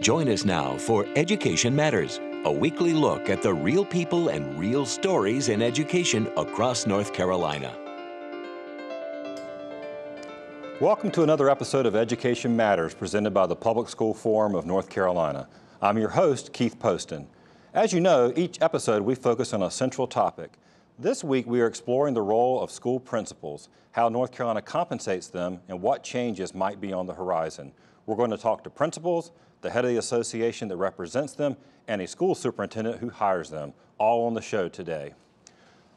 Join us now for Education Matters, a weekly look at the real people and real stories in education across North Carolina. Welcome to another episode of Education Matters presented by the Public School Forum of North Carolina. I'm your host, Keith Poston. As you know, each episode we focus on a central topic. This week we are exploring the role of school principals, how North Carolina compensates them, and what changes might be on the horizon. We're going to talk to principals, the head of the association that represents them, and a school superintendent who hires them, all on the show today.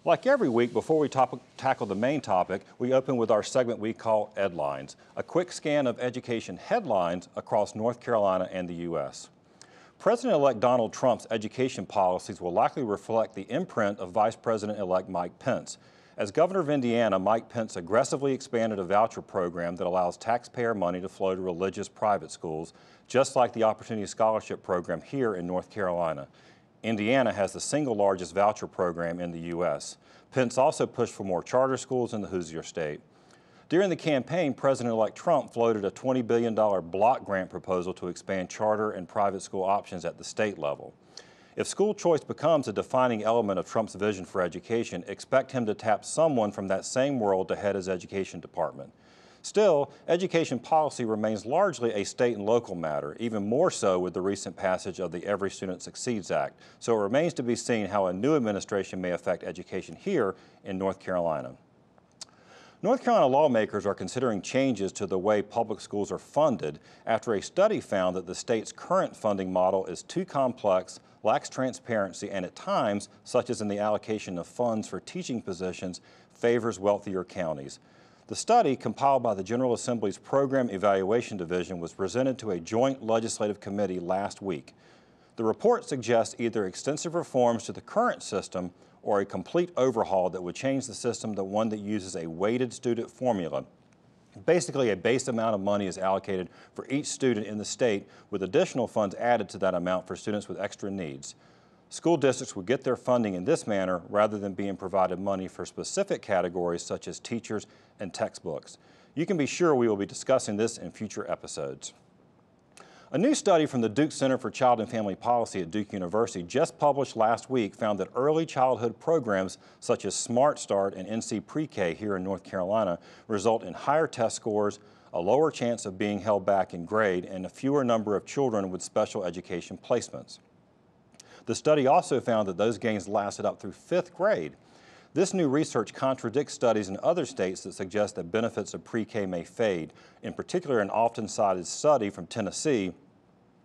Like every week, before we top- tackle the main topic, we open with our segment we call Edlines, a quick scan of education headlines across North Carolina and the U.S. President-elect Donald Trump's education policies will likely reflect the imprint of Vice President-elect Mike Pence. As governor of Indiana, Mike Pence aggressively expanded a voucher program that allows taxpayer money to flow to religious private schools, just like the Opportunity Scholarship Program here in North Carolina. Indiana has the single largest voucher program in the U.S. Pence also pushed for more charter schools in the Hoosier State. During the campaign, President-elect Trump floated a $20 billion block grant proposal to expand charter and private school options at the state level. If school choice becomes a defining element of Trump's vision for education, expect him to tap someone from that same world to head his education department. Still, education policy remains largely a state and local matter, even more so with the recent passage of the Every Student Succeeds Act. So it remains to be seen how a new administration may affect education here in North Carolina. North Carolina lawmakers are considering changes to the way public schools are funded after a study found that the state's current funding model is too complex, lacks transparency, and at times, such as in the allocation of funds for teaching positions, favors wealthier counties. The study, compiled by the General Assembly's Program Evaluation Division, was presented to a joint legislative committee last week. The report suggests either extensive reforms to the current system or a complete overhaul that would change the system to one that uses a weighted student formula. Basically, a base amount of money is allocated for each student in the state with additional funds added to that amount for students with extra needs. School districts would get their funding in this manner rather than being provided money for specific categories such as teachers and textbooks. You can be sure we will be discussing this in future episodes. A new study from the Duke Center for Child and Family Policy at Duke University just published last week found that early childhood programs such as Smart Start and NC Pre-K here in North Carolina result in higher test scores, a lower chance of being held back in grade, and a fewer number of children with special education placements. The study also found that those gains lasted up through fifth grade. This new research contradicts studies in other states that suggest that benefits of pre-K may fade, in particular an often cited study from Tennessee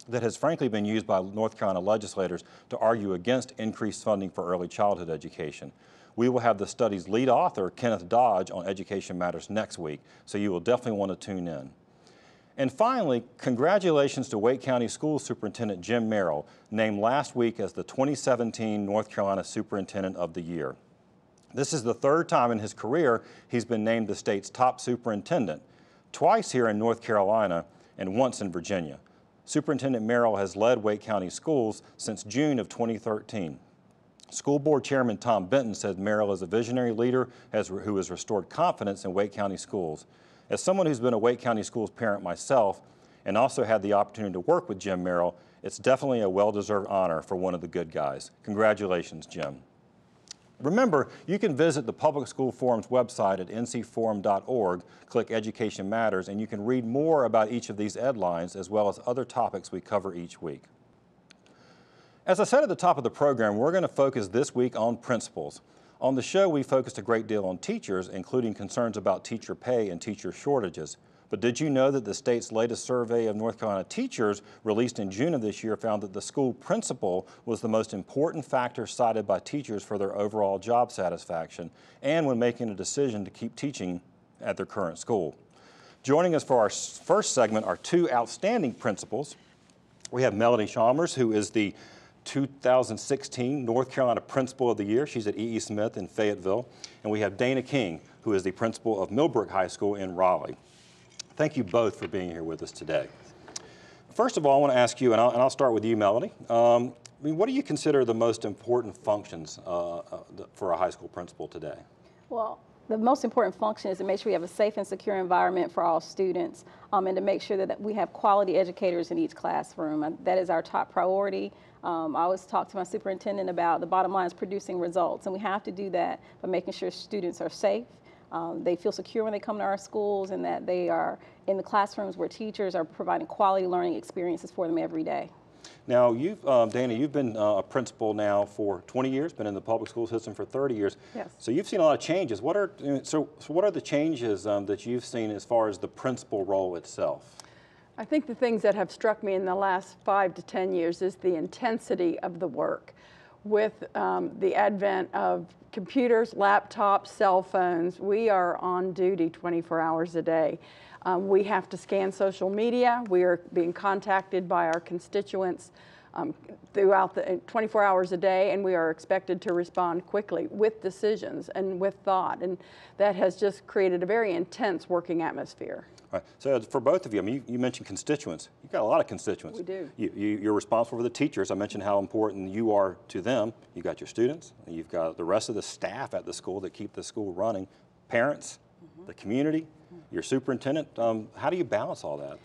that has frankly been used by North Carolina legislators to argue against increased funding for early childhood education. We will have the study's lead author, Kenneth Dodge, on Education Matters next week, so you will definitely want to tune in. And finally, congratulations to Wake County School Superintendent Jim Merrill, named last week as the 2017 North Carolina Superintendent of the Year. This is the third time in his career he's been named the state's top superintendent, twice here in North Carolina and once in Virginia. Superintendent Merrill has led Wake County schools since June of 2013. School Board Chairman Tom Benton said Merrill is a visionary leader who has restored confidence in Wake County schools. As someone who's been a Wake County Schools parent myself and also had the opportunity to work with Jim Merrill, it's definitely a well-deserved honor for one of the good guys. Congratulations, Jim. Remember, you can visit the Public School Forum's website at ncforum.org, click Education Matters, and you can read more about each of these headlines as well as other topics we cover each week. As I said at the top of the program, we're going to focus this week on principals. On the show, we focused a great deal on teachers, including concerns about teacher pay and teacher shortages. But did you know that the state's latest survey of North Carolina teachers, released in June of this year, found that the school principal was the most important factor cited by teachers for their overall job satisfaction and when making a decision to keep teaching at their current school? Joining us for our first segment are two outstanding principals. We have Melody Chalmers, who is the 2016 North Carolina Principal of the Year. She's at E.E. Smith in Fayetteville. And we have Dana King, who is the principal of Millbrook High School in Raleigh. Thank you both for being here with us today. First of all, I want to ask you, and I'll, and I'll start with you, Melody. Um, I mean, what do you consider the most important functions uh, uh, for a high school principal today? Well, the most important function is to make sure we have a safe and secure environment for all students um, and to make sure that, we have quality educators in each classroom. That is our top priority. Um, I always talk to my superintendent about the bottom line is producing results, and we have to do that by making sure students are safe, um, they feel secure when they come to our schools, and that they are in the classrooms where teachers are providing quality learning experiences for them every day. Now, you've, um, Dana, you've been uh, a principal now for 20 years, been in the public school system for 30 years. Yes. So you've seen a lot of changes. What are, so, so what are the changes um, that you've seen as far as the principal role itself? I think the things that have struck me in the last five to 10 years is the intensity of the work. With um, the advent of computers, laptops, cell phones, we are on duty 24 hours a day. Um, we have to scan social media. We are being contacted by our constituents um, throughout the 24 hours a day, and we are expected to respond quickly with decisions and with thought. And that has just created a very intense working atmosphere. Right. So for both of you, I mean, you, you, mentioned constituents. You've got a lot of constituents. We do. You, you, are responsible for the teachers. I mentioned how important you are to them. You've got your students. You've got the rest of the staff at the school that keep the school running. Parents, mm -hmm. the community, your superintendent. Um, how do you balance all that?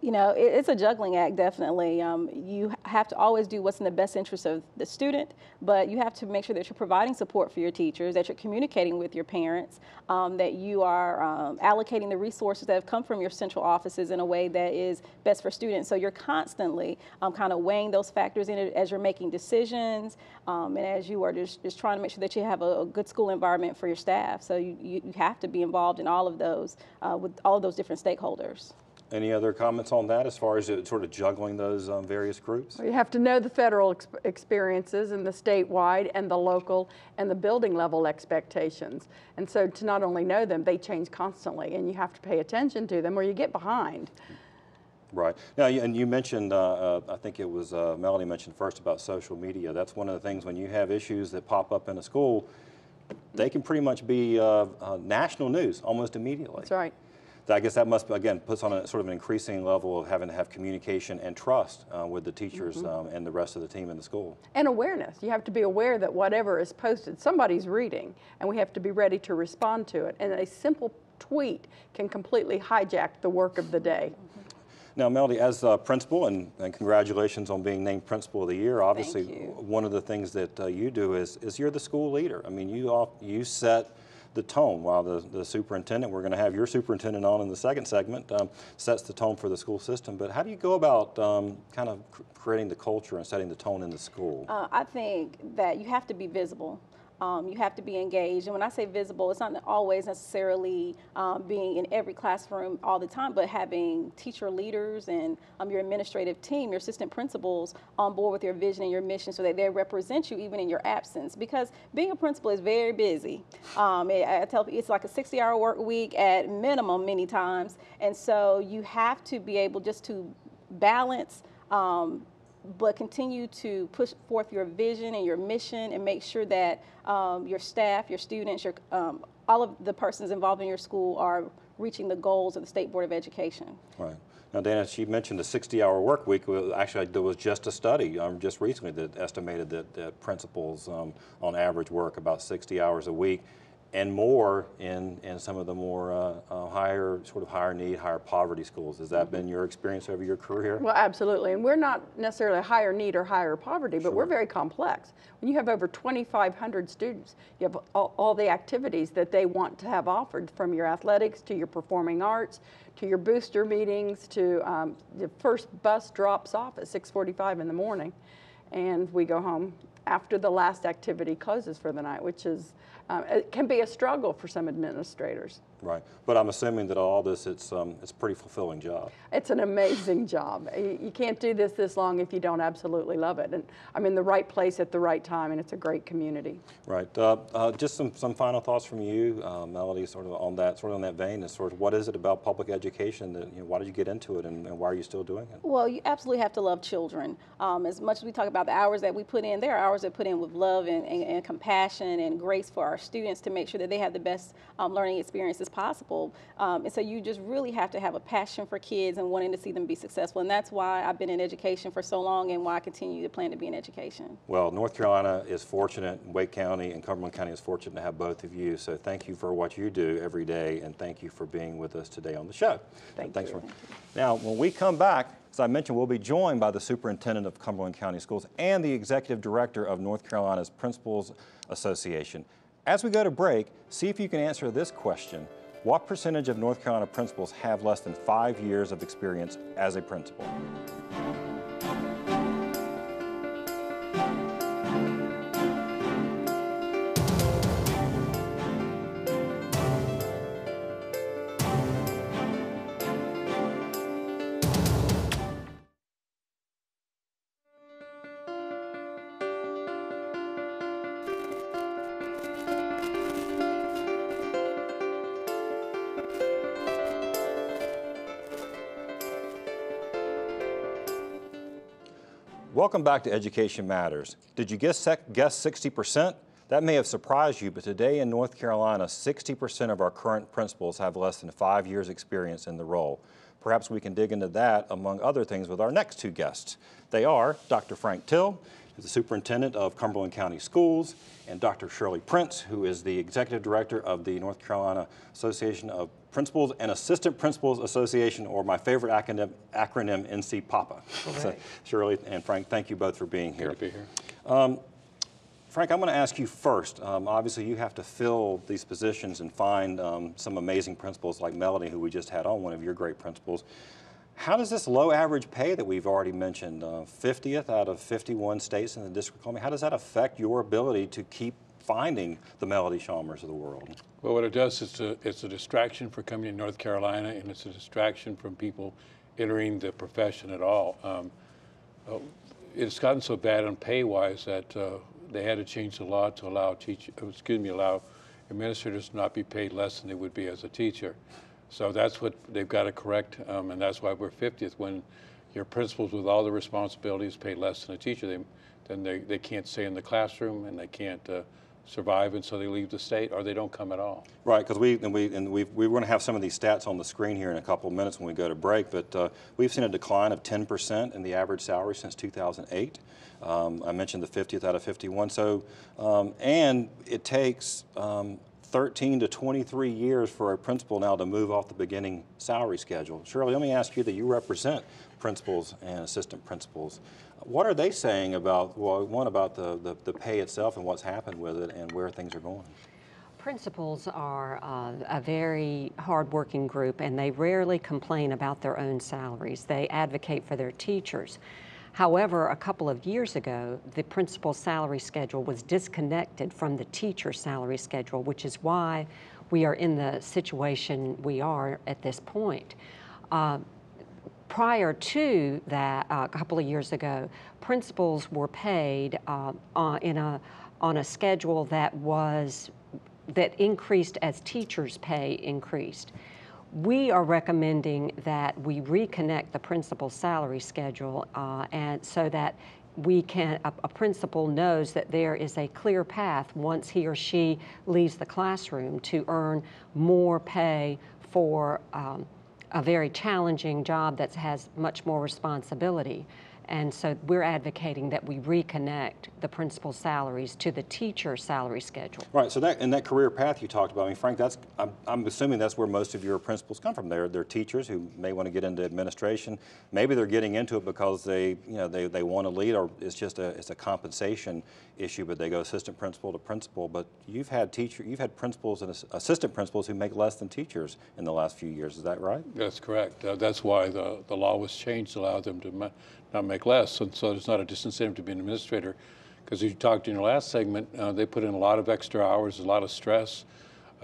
You know, it's a juggling act, definitely. Um, you have to always do what's in the best interest of the student, but you have to make sure that you're providing support for your teachers, that you're communicating with your parents, um, that you are um, allocating the resources that have come from your central offices in a way that is best for students. So you're constantly um, kind of weighing those factors in as you're making decisions um, and as you are just, just trying to make sure that you have a, a good school environment for your staff. So you, you, have to be involved in all of those uh, with all of those different stakeholders. Any other comments on that as far as sort of juggling those um, various groups? Well, you have to know the federal ex experiences and the statewide and the local and the building level expectations. And so to not only know them, they change constantly and you have to pay attention to them or you get behind. Right. Now, and you mentioned, uh, uh, I think it was uh, Melanie mentioned first about social media. That's one of the things when you have issues that pop up in a school, they can pretty much be uh, uh, national news almost immediately. That's right. I guess that must, again, puts on a sort of an increasing level of having to have communication and trust uh, with the teachers mm -hmm. um, and the rest of the team in the school. And awareness. You have to be aware that whatever is posted, somebody's reading, and we have to be ready to respond to it. And a simple tweet can completely hijack the work of the day. Now, Melody, as uh, principal, and, and, congratulations on being named Principal of the Year. Obviously, one of the things that uh, you do is, is you're the school leader. I mean, you, all, you set the tone while the, the superintendent, we're going to have your superintendent on in the second segment, um, sets the tone for the school system. But how do you go about um, kind of creating the culture and setting the tone in the school? Uh, I think that you have to be visible. Um, you have to be engaged. And when I say visible, it's not always necessarily um, being in every classroom all the time, but having teacher leaders and um, your administrative team, your assistant principals on board with your vision and your mission so that they represent you even in your absence. Because being a principal is very busy. Um, it, I tell it's like a 60 hour work week at minimum many times. And so you have to be able just to balance um, but continue to push forth your vision and your mission and make sure that um, your staff, your students, your, um, all of the persons involved in your school are reaching the goals of the State Board of Education. Right. Now, Dana, she mentioned the 60-hour work week. Actually, there was just a study um, just recently that estimated that, that principals, um, on average, work about 60 hours a week and more in, in some of the more uh, uh, higher, sort of higher need, higher poverty schools. Has that been your experience over your career? Well, absolutely. And we're not necessarily higher need or higher poverty, but sure. we're very complex. When you have over 2,500 students, you have all, all, the activities that they want to have offered from your athletics to your performing arts to your booster meetings to um, the first bus drops off at 6.45 in the morning and we go home after the last activity closes for the night, which is um, it can be a struggle for some administrators. Right, but I'm assuming that all this, it's, um, it's a pretty fulfilling job. It's an amazing job. You can't do this this long if you don't absolutely love it. And I'm in the right place at the right time, and it's a great community. Right. Uh, uh, just some, some final thoughts from you, uh, Melody, sort of on that, sort of on that vein, is sort of what is it about public education that, you know, why did you get into it, and, and why are you still doing it? Well, you absolutely have to love children. Um, as much as we talk about the hours that we put in, there are hours that put in with love and, and, and compassion and grace for our students to make sure that they have the best um, learning experiences possible. Um, and so you just really have to have a passion for kids and wanting to see them be successful. And that's why I've been in education for so long and why I continue to plan to be in education. Well, North Carolina is fortunate, Wake County and Cumberland County is fortunate to have both of you. So thank you for what you do every day and thank you for being with us today on the show. Thank Thanks you. For, now, when we come back, as I mentioned, we'll be joined by the superintendent of Cumberland County Schools and the executive director of North Carolina's Principals Association. As we go to break, see if you can answer this question. What percentage of North Carolina principals have less than five years of experience as a principal? Welcome back to Education Matters. Did you guess, guess 60%? That may have surprised you, but today in North Carolina, 60% of our current principals have less than five years experience in the role. Perhaps we can dig into that among other things with our next two guests. They are Dr. Frank Till, who's the superintendent of Cumberland County Schools, and Dr. Shirley Prince, who is the executive director of the North Carolina Association of Principals and Assistant Principals Association, or my favorite acronym, acronym NC PAPA. So, Shirley and Frank, thank you both for being here. Good to be here. Um, Frank, I'm going to ask you first. Um, obviously, you have to fill these positions and find um, some amazing principals like Melody, who we just had on, one of your great principals. How does this low average pay that we've already mentioned, uh, 50th out of 51 states in the District of Columbia, how does that affect your ability to keep finding the Melody Chalmers of the world? Well, what it does is a, it's a distraction for coming to North Carolina, and it's a distraction from people entering the profession at all. Um, uh, it's gotten so bad on pay-wise that uh, they had to change the law to allow teach, uh, excuse me, allow administrators to not be paid less than they would be as a teacher. So that's what they've got to correct, um, and that's why we're 50th. When your principals with all the responsibilities pay less than a teacher, they, then they, they can't stay in the classroom and they can't uh, survive, and so they leave the state or they don't come at all. Right, because we and we and we we're going to have some of these stats on the screen here in a couple of minutes when we go to break. But uh, we've seen a decline of 10% in the average salary since 2008. Um, I mentioned the 50th out of 51. So, um, and it takes um, 13 to 23 years for a principal now to move off the beginning salary schedule. Shirley, let me ask you that you represent principals and assistant principals. What are they saying about, well, one, about the, the, the pay itself and what's happened with it and where things are going? Principals are uh, a very hardworking group and they rarely complain about their own salaries. They advocate for their teachers. However, a couple of years ago, the principal salary schedule was disconnected from the teacher salary schedule, which is why we are in the situation we are at this point. Uh, prior to that, uh, a couple of years ago, principals were paid uh, in a, on a schedule that was that increased as teachers' pay increased. We are recommending that we reconnect the principal salary schedule uh, and so that we can, a, a, principal knows that there is a clear path once he or she leaves the classroom to earn more pay for um, a very challenging job that has much more responsibility. And so we're advocating that we reconnect the principal salaries to the teacher salary schedule. Right. So that in that career path you talked about, I mean, Frank, that's I'm, I'm assuming that's where most of your principals come from. They're they're teachers who may want to get into administration. Maybe they're getting into it because they you know they, they want to lead, or it's just a it's a compensation issue. But they go assistant principal to principal. But you've had teacher you've had principals and assistant principals who make less than teachers in the last few years. Is that right? That's correct. Uh, that's why the the law was changed to allow them to not make less. And so there's not a disincentive to be an administrator. Because you talked in your last segment, uh, they put in a lot of extra hours, a lot of stress.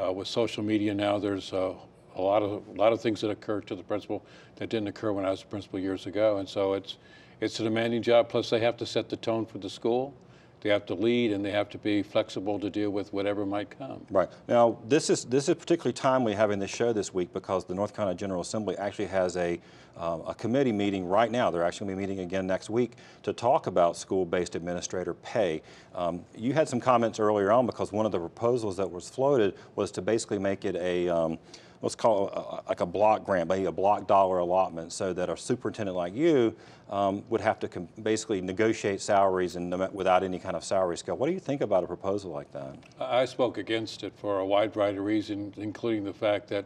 Uh, with social media now, there's uh, a lot of a lot of things that occur to the principal that didn't occur when I was a principal years ago. And so it's it's a demanding job. Plus, they have to set the tone for the school, they have to lead and they have to be flexible to deal with whatever might come. Right. Now, this is, this is particularly timely having this show this week because the North Carolina General Assembly actually has a, um, a committee meeting right now. They're actually going to be meeting again next week to talk about school-based administrator pay. Um, you had some comments earlier on because one of the proposals that was floated was to basically make it a um, let's call a, like a block grant, maybe a block dollar allotment, so that a superintendent like you um, would have to basically negotiate salaries and without any kind of salary scale. What do you think about a proposal like that? I spoke against it for a wide variety of reasons, including the fact that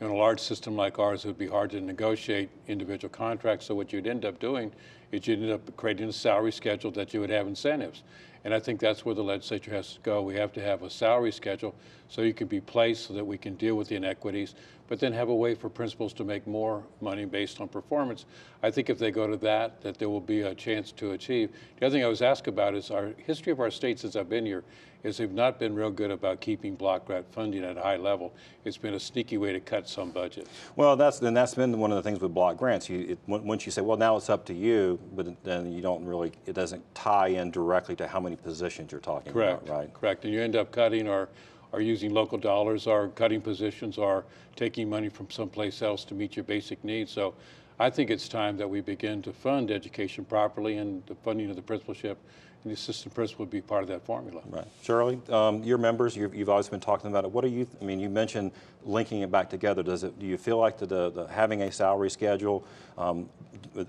in a large system like ours, it would be hard to negotiate individual contracts. So what you'd end up doing is you'd end up creating a salary schedule that you would have incentives. And I think that's where the legislature has to go. We have to have a salary schedule so you can be placed so that we can deal with the inequities, but then have a way for principals to make more money based on performance. I think if they go to that, that there will be a chance to achieve. The other thing I was asked about is our history of our state since I've been here is they've not been real good about keeping block grant funding at a high level. It's been a sneaky way to cut some budget. Well, that's and that's been one of the things with block grants. You, it, once you say, well, now it's up to you, but then you don't really, it doesn't tie in directly to how many positions you're talking Correct. about, right? Correct. And you end up cutting or are using local dollars, or cutting positions, or taking money from someplace else to meet your basic needs. So I think it's time that we begin to fund education properly and the funding of the principalship the assistant principal would be part of that formula. Right. Shirley, um, your members, you've, you've, always been talking about it. What are you, I mean, you mentioned linking it back together. Does it, do you feel like the, the, the having a salary schedule, um,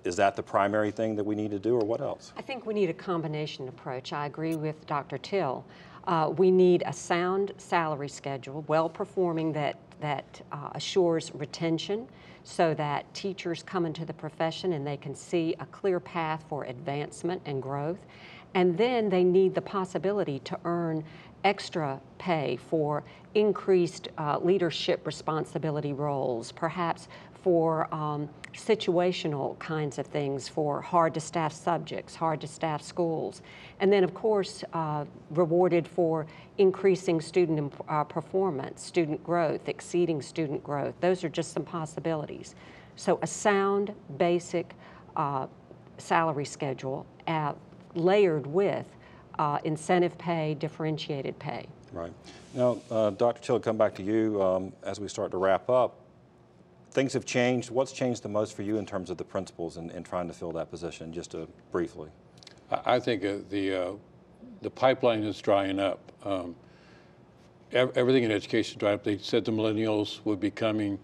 is that the primary thing that we need to do or what else? I think we need a combination approach. I agree with Dr. Till. Uh, we need a sound salary schedule, well performing that, that uh, assures retention so that teachers come into the profession and they can see a clear path for advancement and growth. And then they need the possibility to earn extra pay for increased uh, leadership responsibility roles, perhaps for um, situational kinds of things for hard to staff subjects, hard to staff schools. And then, of course, uh, rewarded for increasing student uh, performance, student growth, exceeding student growth. Those are just some possibilities. So, a sound, basic uh, salary schedule layered with uh, incentive pay, differentiated pay. Right. Now, uh, Dr. Till, come back to you um, as we start to wrap up things have changed. What's changed the most for you in terms of the principals and, trying to fill that position, just to, briefly? I think uh, the, uh, the pipeline is drying up. Um, everything in education is drying up. They said the millennials would be coming,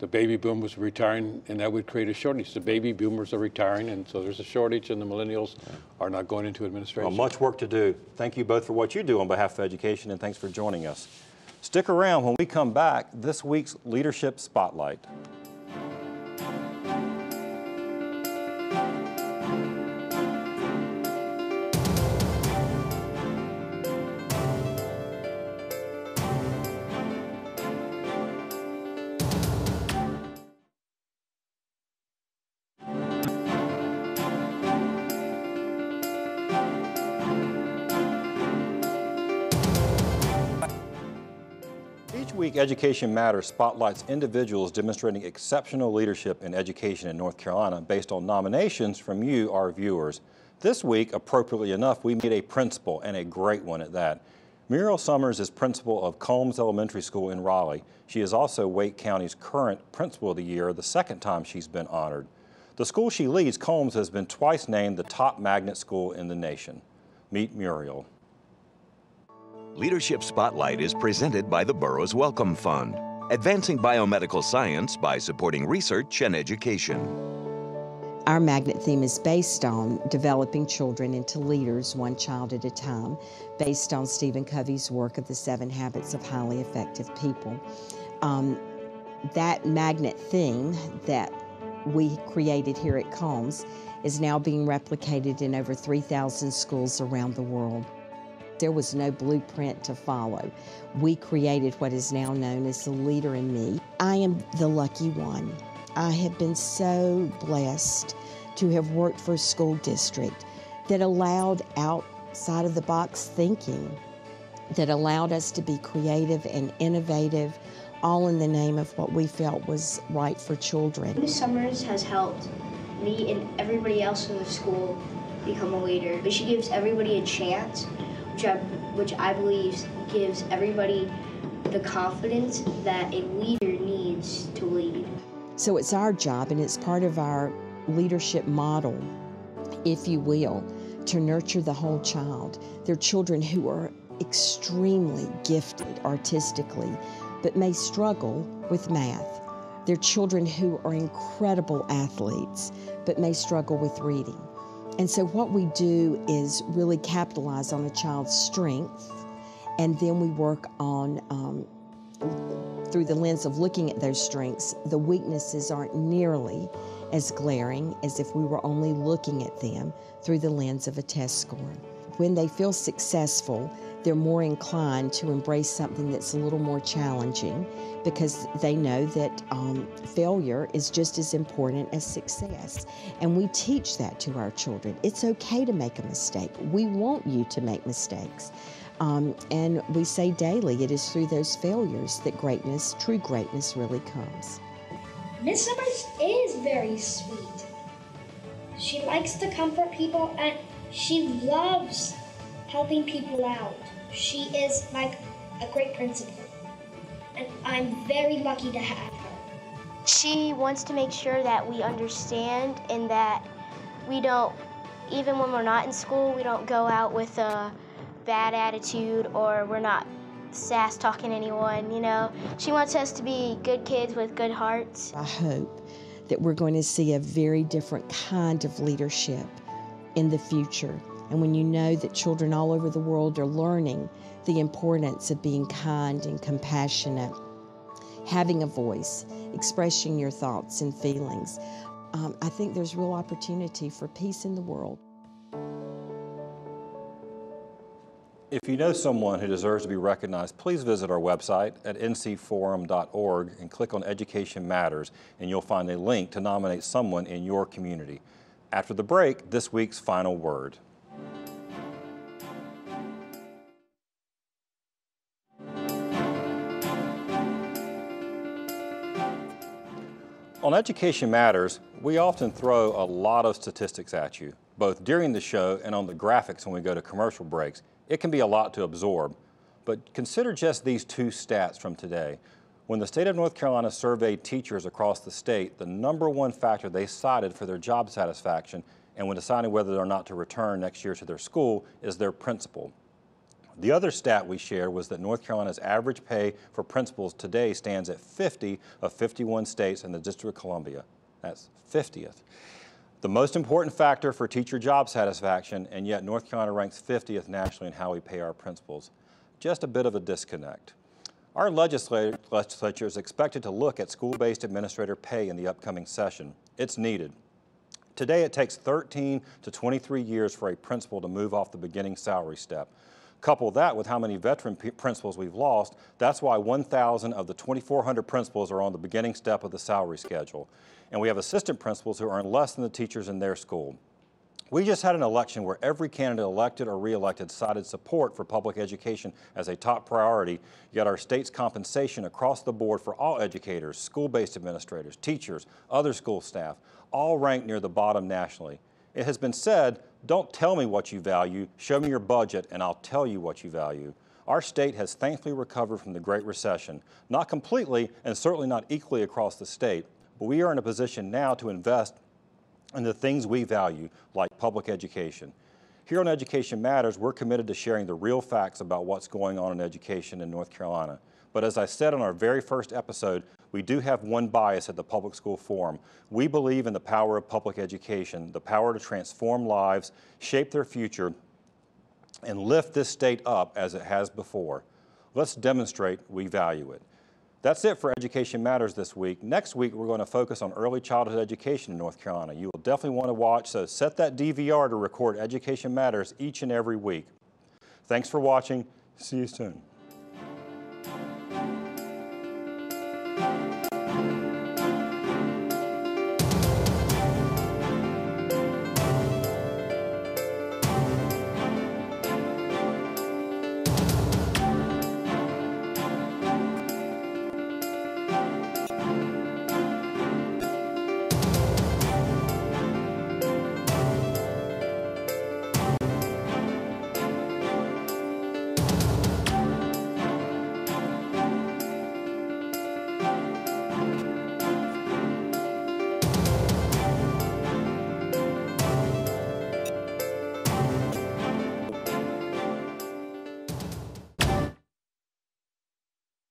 the baby boomers are retiring, and that would create a shortage. The baby boomers are retiring, and so there's a shortage, and the millennials are not going into administration. Well, much work to do. Thank you both for what you do on behalf of education, and thanks for joining us. Stick around when we come back, this week's Leadership Spotlight. Week, Education Matters spotlights individuals demonstrating exceptional leadership in education in North Carolina based on nominations from you, our viewers. This week, appropriately enough, we meet a principal, and a great one at that. Muriel Summers is principal of Combs Elementary School in Raleigh. She is also Wake County's current Principal of the Year, the second time she's been honored. The school she leads, Combs, has been twice named the top magnet school in the nation. Meet Muriel. Leadership Spotlight is presented by the Burroughs Wellcome Fund, advancing biomedical science by supporting research and education. Our magnet theme is based on developing children into leaders one child at a time, based on Stephen Covey's work of the seven habits of highly effective people. Um, that magnet theme that we created here at Combs is now being replicated in over 3,000 schools around the world. There was no blueprint to follow. We created what is now known as the leader in me. I am the lucky one. I have been so blessed to have worked for a school district that allowed outside of the box thinking, that allowed us to be creative and innovative, all in the name of what we felt was right for children. Ms. Summers has helped me and everybody else in the school become a leader, but she gives everybody a chance, which I, which I believe gives everybody the confidence that a leader needs to lead. So it's our job and it's part of our leadership model, if you will, to nurture the whole child. They're children who are extremely gifted artistically, but may struggle with math. They're children who are incredible athletes, but may struggle with reading. And so, what we do is really capitalize on a child's strength, and then we work on, um, through the lens of looking at those strengths, the weaknesses aren't nearly as glaring as if we were only looking at them through the lens of a test score. When they feel successful, they're more inclined to embrace something that's a little more challenging because they know that um, failure is just as important as success. And we teach that to our children. It's okay to make a mistake. We want you to make mistakes. Um, and we say daily, it is through those failures that greatness, true greatness, really comes. Miss Summers is very sweet. She likes to comfort people and she loves helping people out. She is like a great principal, and I'm very lucky to have her. She wants to make sure that we understand and that we don't, even when we're not in school, we don't go out with a bad attitude or we're not sass talking anyone, you know. She wants us to be good kids with good hearts. I hope that we're going to see a very different kind of leadership in the future. And when you know that children all over the world are learning the importance of being kind and compassionate, having a voice, expressing your thoughts and feelings, um, I think there's real opportunity for peace in the world. If you know someone who deserves to be recognized, please visit our website at ncforum.org and click on Education Matters, and you'll find a link to nominate someone in your community. After the break, this week's final word. On Education Matters, we often throw a lot of statistics at you, both during the show and on the graphics when we go to commercial breaks. It can be a lot to absorb, but consider just these two stats from today. When the state of North Carolina surveyed teachers across the state, the number one factor they cited for their job satisfaction and when deciding whether or not to return next year to their school is their principal. The other stat we shared was that North Carolina's average pay for principals today stands at 50 of 51 states in the District of Columbia. That's 50th. The most important factor for teacher job satisfaction, and yet North Carolina ranks 50th nationally in how we pay our principals. Just a bit of a disconnect. Our legislature is expected to look at school-based administrator pay in the upcoming session. It's needed. Today, it takes 13 to 23 years for a principal to move off the beginning salary step. Couple that with how many veteran principals we've lost, that's why 1,000 of the 2,400 principals are on the beginning step of the salary schedule and we have assistant principals who earn less than the teachers in their school. We just had an election where every candidate elected or reelected cited support for public education as a top priority, yet our state's compensation across the board for all educators, school-based administrators, teachers, other school staff, all ranked near the bottom nationally. It has been said, don't tell me what you value, show me your budget and I'll tell you what you value. Our state has thankfully recovered from the Great Recession, not completely and certainly not equally across the state, but we are in a position now to invest in the things we value, like public education. Here on Education Matters, we're committed to sharing the real facts about what's going on in education in North Carolina. But as I said on our very first episode, we do have one bias at the Public School Forum. We believe in the power of public education, the power to transform lives, shape their future, and lift this state up as it has before. Let's demonstrate we value it. That's it for Education Matters this week. Next week, we're going to focus on early childhood education in North Carolina. You will definitely want to watch, so set that DVR to record Education Matters each and every week. Thanks for watching. See you soon.